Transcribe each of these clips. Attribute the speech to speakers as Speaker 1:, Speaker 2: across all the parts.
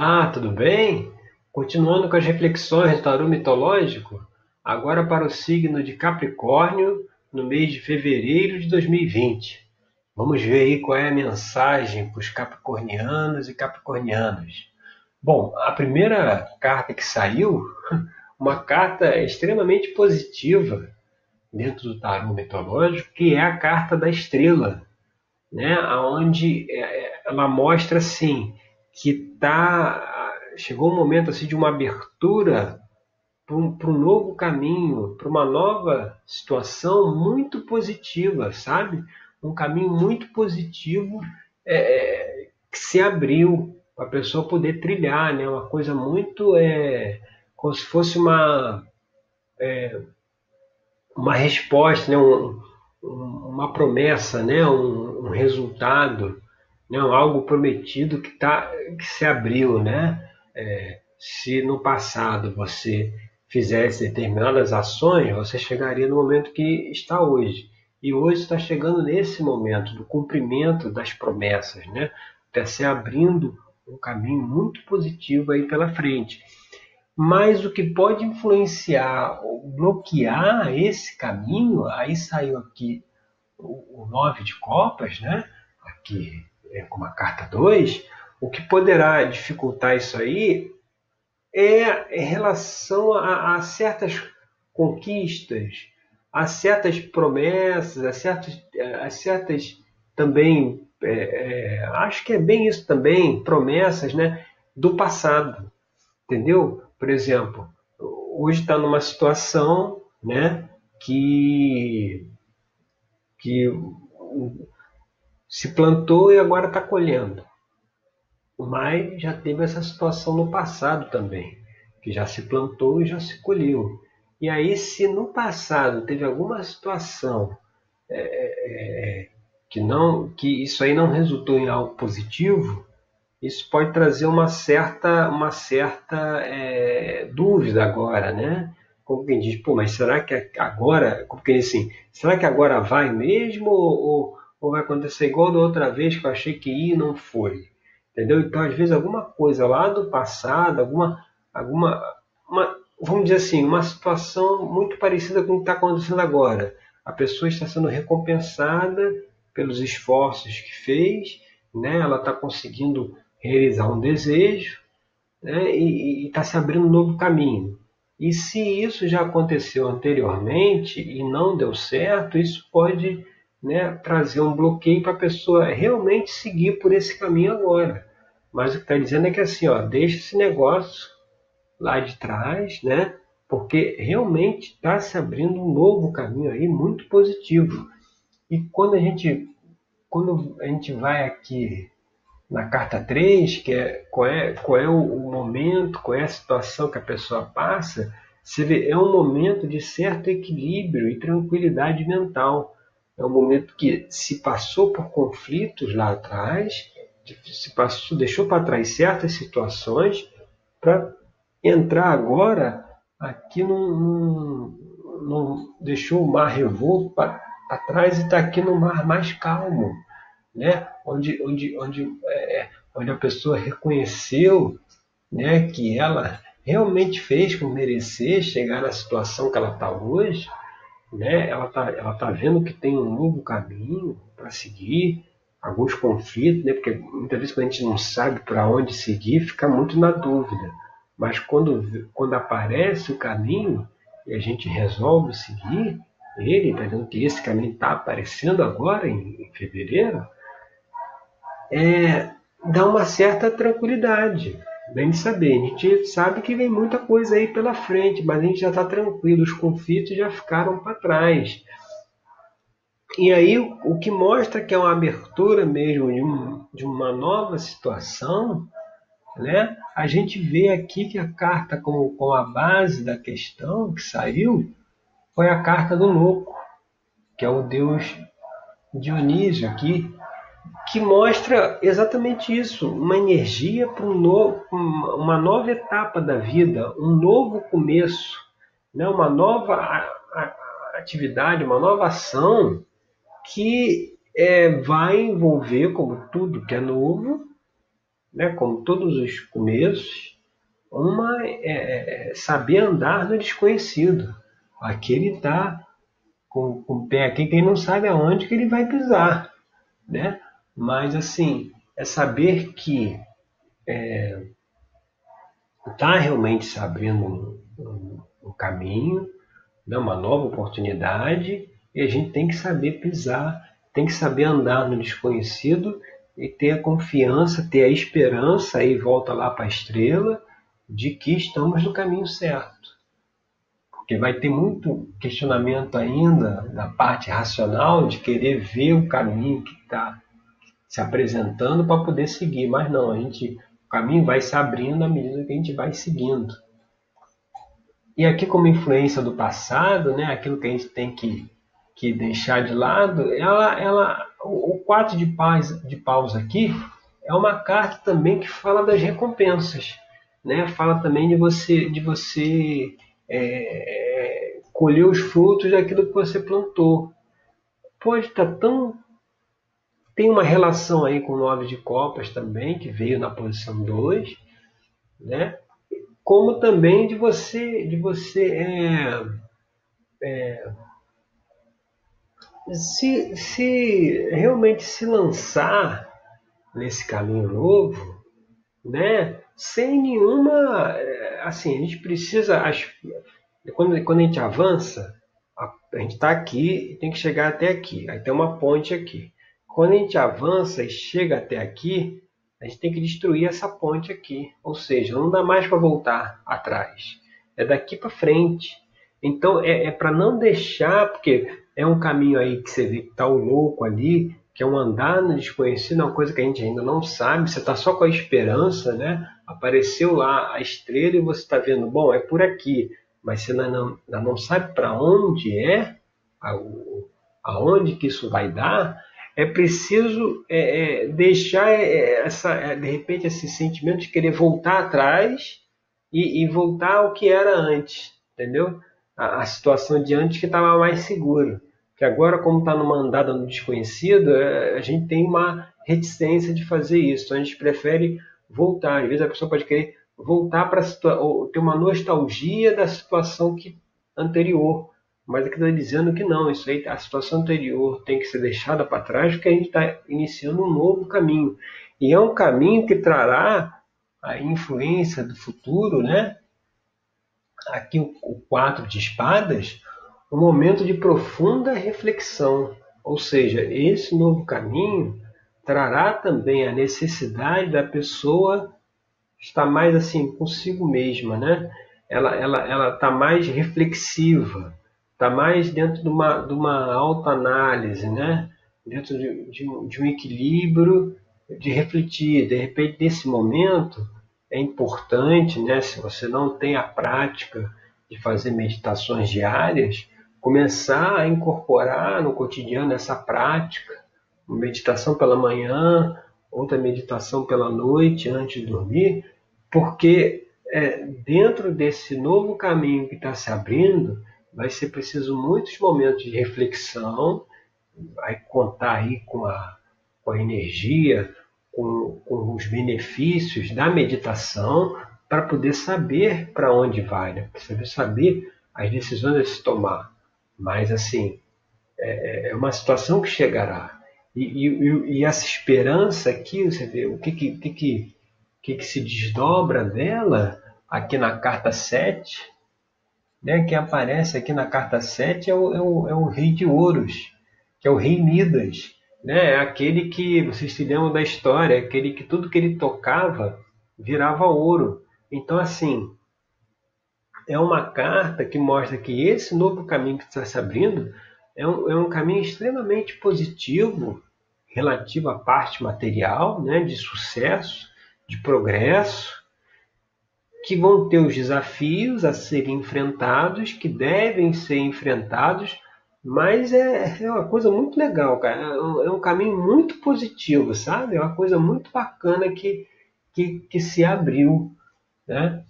Speaker 1: Ah, tudo bem? Continuando com as reflexões do tarô mitológico, agora para o signo de Capricórnio, no mês de fevereiro de 2020. Vamos ver aí qual é a mensagem para os capricornianos e capricornianas. Bom, a primeira carta que saiu, uma carta extremamente positiva dentro do tarô mitológico, que é a carta da estrela, né? Onde é, é, ela mostra assim que tá chegou um momento assim de uma abertura para um, um, novo caminho, para uma nova situação muito positiva, sabe? Um caminho muito positivo é, é que se abriu para a pessoa poder trilhar, né? Uma coisa muito é, como se fosse uma é, uma resposta, né? Um, uma promessa, né? um, um resultado não, algo prometido que, tá, que se abriu, né? É, se no passado você fizesse determinadas ações, você chegaria no momento que está hoje. E hoje está chegando nesse momento do cumprimento das promessas, né? Está se abrindo um caminho muito positivo aí pela frente. Mas o que pode influenciar ou bloquear esse caminho, aí saiu aqui o, o nove de copas, né? Aqui como a carta 2, o que poderá dificultar isso aí é em relação a, a certas conquistas, a certas promessas, a certas, a certas também, é, é, acho que é bem isso também, promessas né, do passado, entendeu? Por exemplo, hoje está numa situação né, que, que se plantou e agora está colhendo. Mas já teve essa situação no passado também, que já se plantou e já se colheu. E aí, se no passado teve alguma situação é, é, é, que não, que isso aí não resultou em algo positivo, isso pode trazer uma certa, uma certa é, dúvida agora, né? Como quem diz, pô, mas será que agora, como quem assim, será que agora vai mesmo ou, ou vai acontecer igual da outra vez que eu achei que ia e não foi. Entendeu? Então, às vezes, alguma coisa lá do passado, alguma, alguma uma, vamos dizer assim, uma situação muito parecida com o que está acontecendo agora. A pessoa está sendo recompensada pelos esforços que fez, né? ela está conseguindo realizar um desejo né? e está se abrindo um novo caminho. E se isso já aconteceu anteriormente e não deu certo, isso pode né, trazer um bloqueio para a pessoa realmente seguir por esse caminho agora. Mas o que está dizendo é que assim, ó, deixa esse negócio lá de trás, né? Porque realmente está se abrindo um novo caminho aí muito positivo. E quando a gente quando a gente vai aqui na carta 3, que é qual é, qual é o, o momento, qual é a situação que a pessoa passa, você vê, é um momento de certo equilíbrio e tranquilidade mental é um momento que se passou por conflitos lá atrás, se passou, deixou para trás certas situações para entrar agora aqui num, num, deixou o mar revolto para trás e está aqui no mar mais calmo, né? onde, onde, onde, é, é, onde a pessoa reconheceu né, que ela realmente fez por merecer chegar na situação que ela está hoje, né? Ela está ela tá vendo que tem um novo caminho para seguir, alguns conflitos, né? Porque muitas vezes quando a gente não sabe para onde seguir, fica muito na dúvida. Mas quando, quando aparece o caminho e a gente resolve seguir ele, está vendo que esse caminho está aparecendo agora em, em fevereiro, é, dá uma certa tranquilidade bem de saber. A gente sabe que vem muita coisa aí pela frente, mas a gente já está tranquilo, os conflitos já ficaram para trás. E aí, o que mostra que é uma abertura mesmo de, um, de uma nova situação, né? a gente vê aqui que a carta, como, com a base da questão que saiu, foi a carta do louco, que é o deus Dionísio aqui, que mostra exatamente isso, uma energia para um novo, uma nova etapa da vida, um novo começo, né? uma nova atividade, uma nova ação que é, vai envolver, como tudo que é novo, né, como todos os começos, uma é, é saber andar no desconhecido. Aqui ele está com, com o pé aqui, quem não sabe aonde que ele vai pisar, né? Mas assim, é saber que está é, tá realmente se abrindo um, caminho, né, uma nova oportunidade, e a gente tem que saber pisar, tem que saber andar no desconhecido e ter a confiança, ter a esperança, aí volta lá para a estrela, de que estamos no caminho certo. Porque vai ter muito questionamento ainda da parte racional de querer ver o caminho que está se apresentando para poder seguir, mas não, a gente, o caminho vai se abrindo à medida que a gente vai seguindo. E aqui, como influência do passado, né, aquilo que a gente tem que, que deixar de lado, ela, ela, o quatro de paus, de paus aqui é uma carta também que fala das recompensas, né? Fala também de você, de você é, colher os frutos daquilo que você plantou. Pode estar tá tão tem uma relação aí com o nove de copas também, que veio na posição 2, né? como também de você, de você é, é, se, se realmente se lançar nesse caminho novo, né? sem nenhuma. Assim, a gente precisa. Quando, quando a gente avança, a, a gente está aqui tem que chegar até aqui. Aí tem uma ponte aqui. Quando a gente avança e chega até aqui, a gente tem que destruir essa ponte aqui. Ou seja, não dá mais para voltar atrás. É daqui para frente. Então é, é para não deixar, porque é um caminho aí que você vê que está o louco ali, que é um andar no desconhecido, é uma coisa que a gente ainda não sabe, você está só com a esperança, né? Apareceu lá a estrela e você está vendo, bom, é por aqui, mas você ainda não, ainda não sabe para onde é, aonde que isso vai dar, é preciso é, é, deixar é, essa, é, de repente esse sentimento de querer voltar atrás e, e voltar ao que era antes, entendeu? A, a situação de antes que estava mais seguro. Que agora, como está numa andada no desconhecido, é, a gente tem uma reticência de fazer isso. Então a gente prefere voltar. Às vezes a pessoa pode querer voltar para ter uma nostalgia da situação que anterior mas aqui está dizendo que não, isso aí, a situação anterior tem que ser deixada para trás, porque a gente está iniciando um novo caminho. E é um caminho que trará a influência do futuro, né? Aqui o quatro de espadas, um momento de profunda reflexão. Ou seja, esse novo caminho trará também a necessidade da pessoa estar mais assim consigo mesma, né? Ela ela ela está mais reflexiva está mais dentro de uma, de uma autoanálise, né? dentro de, de, um, de um equilíbrio de refletir. De repente, nesse momento, é importante, né, se você não tem a prática de fazer meditações diárias, começar a incorporar no cotidiano essa prática, uma meditação pela manhã, outra meditação pela noite antes de dormir, porque é, dentro desse novo caminho que está se abrindo, vai ser preciso muitos momentos de reflexão, vai contar aí com a, com a energia, com, com os benefícios da meditação, para poder saber para onde vai, né? para saber as decisões a se tomar. Mas, assim, é, é uma situação que chegará. E, e, e, essa esperança aqui, você vê, o que, que, que, que, que se desdobra dela aqui na carta 7, né, que aparece aqui na carta 7 é o, é o, é o rei de ouros, que é o rei Midas. Né? É aquele que, vocês se lembram da história, é aquele que tudo que ele tocava virava ouro. Então, assim, é uma carta que mostra que esse novo caminho que está se abrindo é um, é um caminho extremamente positivo relativo à parte material, né, de sucesso, de progresso, que vão ter os desafios a serem enfrentados, que devem ser enfrentados, mas é, é uma coisa muito legal, cara. É um é caminho muito positivo, sabe? É uma coisa muito bacana que, que, que se abriu, né?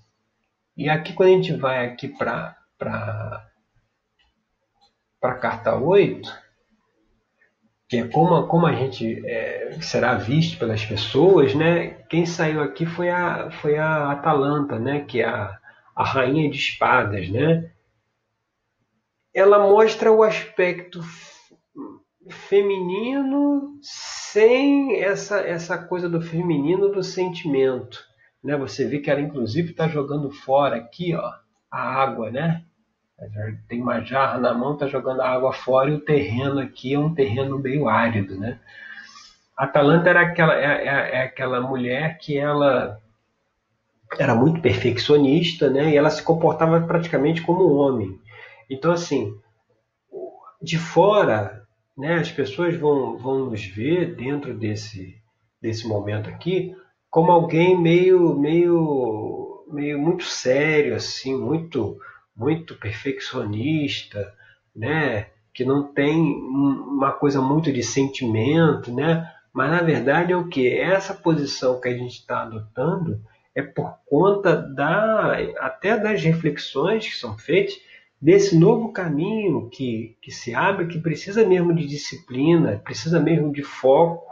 Speaker 1: E aqui quando a gente vai aqui para para carta 8, que é como, como a gente é, será visto pelas pessoas, né? Quem saiu aqui foi a, foi a Atalanta, né? Que é a, a rainha de espadas, né? Ela mostra o aspecto feminino sem essa, essa coisa do feminino do sentimento, né? Você vê que ela inclusive está jogando fora aqui, ó, a água, né? Tem uma jarra na mão, está jogando a água fora e o terreno aqui é um terreno meio árido, né? Atalanta era aquela, é, é, é aquela mulher que ela era muito perfeccionista, né? E ela se comportava praticamente como um homem. Então, assim, de fora, né? As pessoas vão, vão nos ver dentro desse, desse momento aqui como alguém meio, meio, meio muito sério, assim, muito muito perfeccionista, né? que não tem uma coisa muito de sentimento, né? mas na verdade é o que? Essa posição que a gente está adotando é por conta da, até das reflexões que são feitas desse novo caminho que, que se abre, que precisa mesmo de disciplina, precisa mesmo de foco.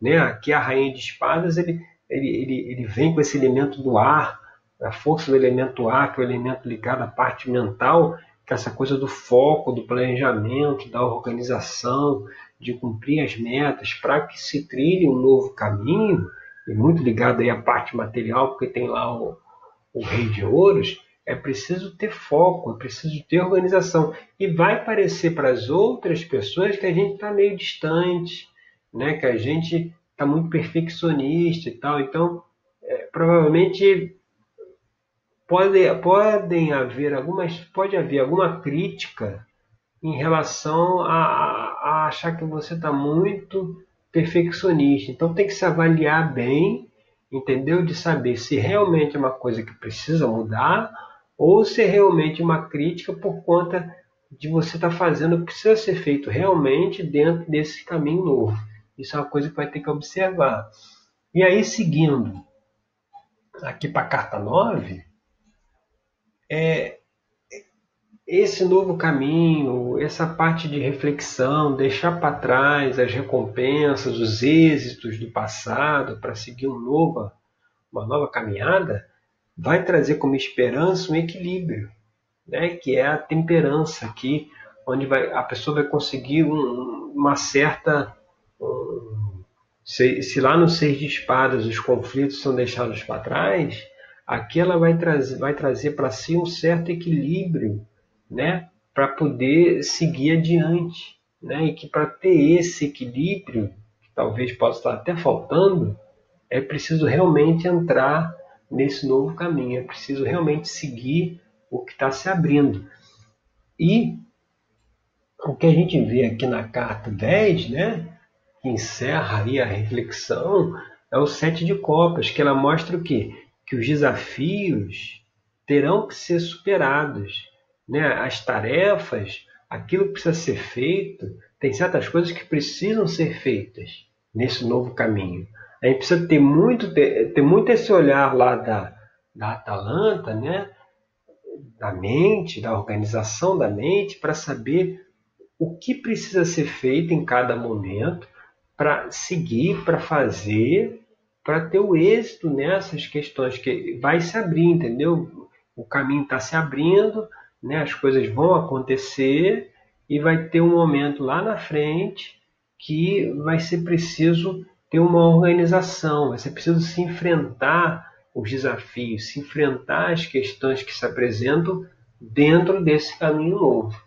Speaker 1: Né? Aqui a Rainha de Espadas ele, ele, ele, ele vem com esse elemento do ar, a força do elemento ar, que é o elemento ligado à parte mental, que é essa coisa do foco, do planejamento, da organização, de cumprir as metas, para que se trilhe um novo caminho, e muito ligado aí à parte material, porque tem lá o, o rei de ouros, é preciso ter foco, é preciso ter organização. E vai parecer para as outras pessoas que a gente está meio distante, né? que a gente está muito perfeccionista e tal. Então, é, provavelmente pode, podem haver algumas, pode haver alguma crítica em relação a, a achar que você está muito perfeccionista. Então tem que se avaliar bem, entendeu? De saber se realmente é uma coisa que precisa mudar ou se é realmente uma crítica por conta de você estar tá fazendo o que precisa ser feito realmente dentro desse caminho novo. Isso é uma coisa que vai ter que observar. E aí, seguindo aqui para a carta 9, é, esse novo caminho, essa parte de reflexão, deixar para trás as recompensas, os êxitos do passado para seguir um novo, uma nova caminhada, vai trazer como esperança um equilíbrio, né? que é a temperança aqui, onde vai, a pessoa vai conseguir um, uma certa. Um, se, se, lá no Seis de Espadas os conflitos são deixados para trás, aqui ela vai trazer, vai trazer para si um certo equilíbrio, né, para poder seguir adiante, né, e que para ter esse equilíbrio, que talvez possa estar até faltando, é preciso realmente entrar nesse novo caminho, é preciso realmente seguir o que está se abrindo. E o que a gente vê aqui na carta 10, né, que encerra aí a reflexão, é o sete de copas, que ela mostra o quê? Que os desafios terão que ser superados. Né? As tarefas, aquilo que precisa ser feito, tem certas coisas que precisam ser feitas nesse novo caminho. A gente precisa ter muito, ter, ter muito esse olhar lá da, da Atalanta, né? da mente, da organização da mente, para saber o que precisa ser feito em cada momento para seguir, para fazer para ter o êxito nessas questões que vai se abrir, entendeu? O caminho está se abrindo, né? as coisas vão acontecer e vai ter um momento lá na frente que vai ser preciso ter uma organização, vai ser preciso se enfrentar os desafios, se enfrentar as questões que se apresentam dentro desse caminho novo.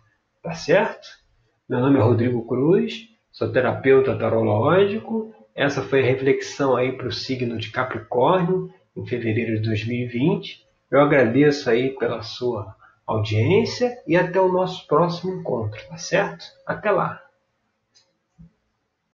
Speaker 1: Tá certo? Meu nome é Rodrigo Cruz, sou terapeuta tarológico essa foi a reflexão aí para o signo de Capricórnio em fevereiro de 2020. Eu agradeço aí pela sua audiência e até o nosso próximo encontro, tá certo? Até lá!